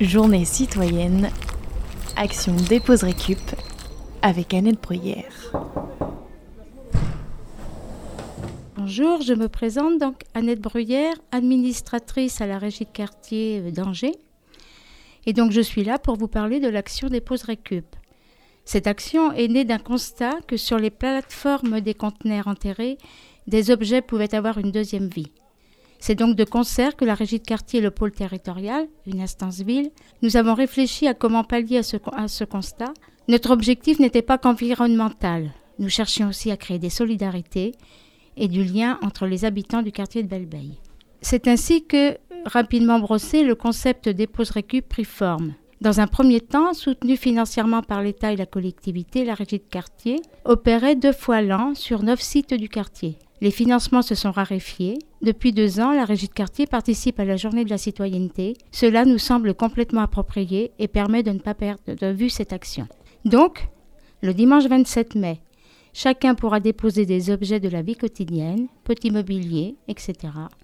Journée citoyenne, action dépose récup avec Annette Bruyère. Bonjour, je me présente donc Annette Bruyère, administratrice à la régie de quartier d'Angers. Et donc je suis là pour vous parler de l'action dépose récup. Cette action est née d'un constat que sur les plateformes des conteneurs enterrés, des objets pouvaient avoir une deuxième vie. C'est donc de concert que la régie de quartier et le pôle territorial, une instance ville, nous avons réfléchi à comment pallier à ce, constat. Notre objectif n'était pas qu'environnemental. Nous cherchions aussi à créer des solidarités et du lien entre les habitants du quartier de Belleveille. C'est ainsi que, rapidement brossé, le concept dépose récup prit forme. Dans un premier temps, soutenu financièrement par l'État et la collectivité, la régie de quartier opérait deux fois l'an sur neuf sites du quartier. Les financements se sont raréfiés. Depuis deux ans, la régie de quartier participe à la journée de la citoyenneté. Cela nous semble complètement approprié et permet de ne pas perdre de vue cette action. Donc, le dimanche 27 mai, chacun pourra déposer des objets de la vie quotidienne, petit mobilier, etc.,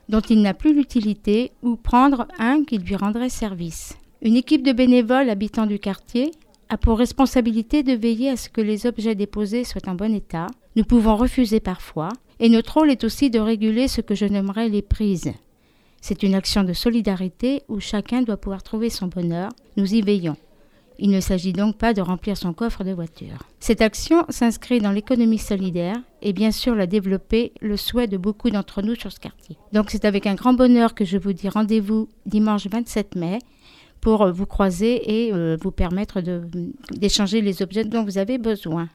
dont il n'a plus l'utilité ou prendre un qui lui rendrait service. Une équipe de bénévoles habitants du quartier a pour responsabilité de veiller à ce que les objets déposés soient en bon état. Nous pouvons refuser parfois, et notre rôle est aussi de réguler ce que je nommerais les prises. C'est une action de solidarité où chacun doit pouvoir trouver son bonheur. Nous y veillons. Il ne s'agit donc pas de remplir son coffre de voiture. Cette action s'inscrit dans l'économie solidaire et bien sûr la développer le souhait de beaucoup d'entre nous sur ce quartier. Donc c'est avec un grand bonheur que je vous dis rendez-vous dimanche 27 mai pour vous croiser et euh, vous permettre d'échanger les objets dont vous avez besoin.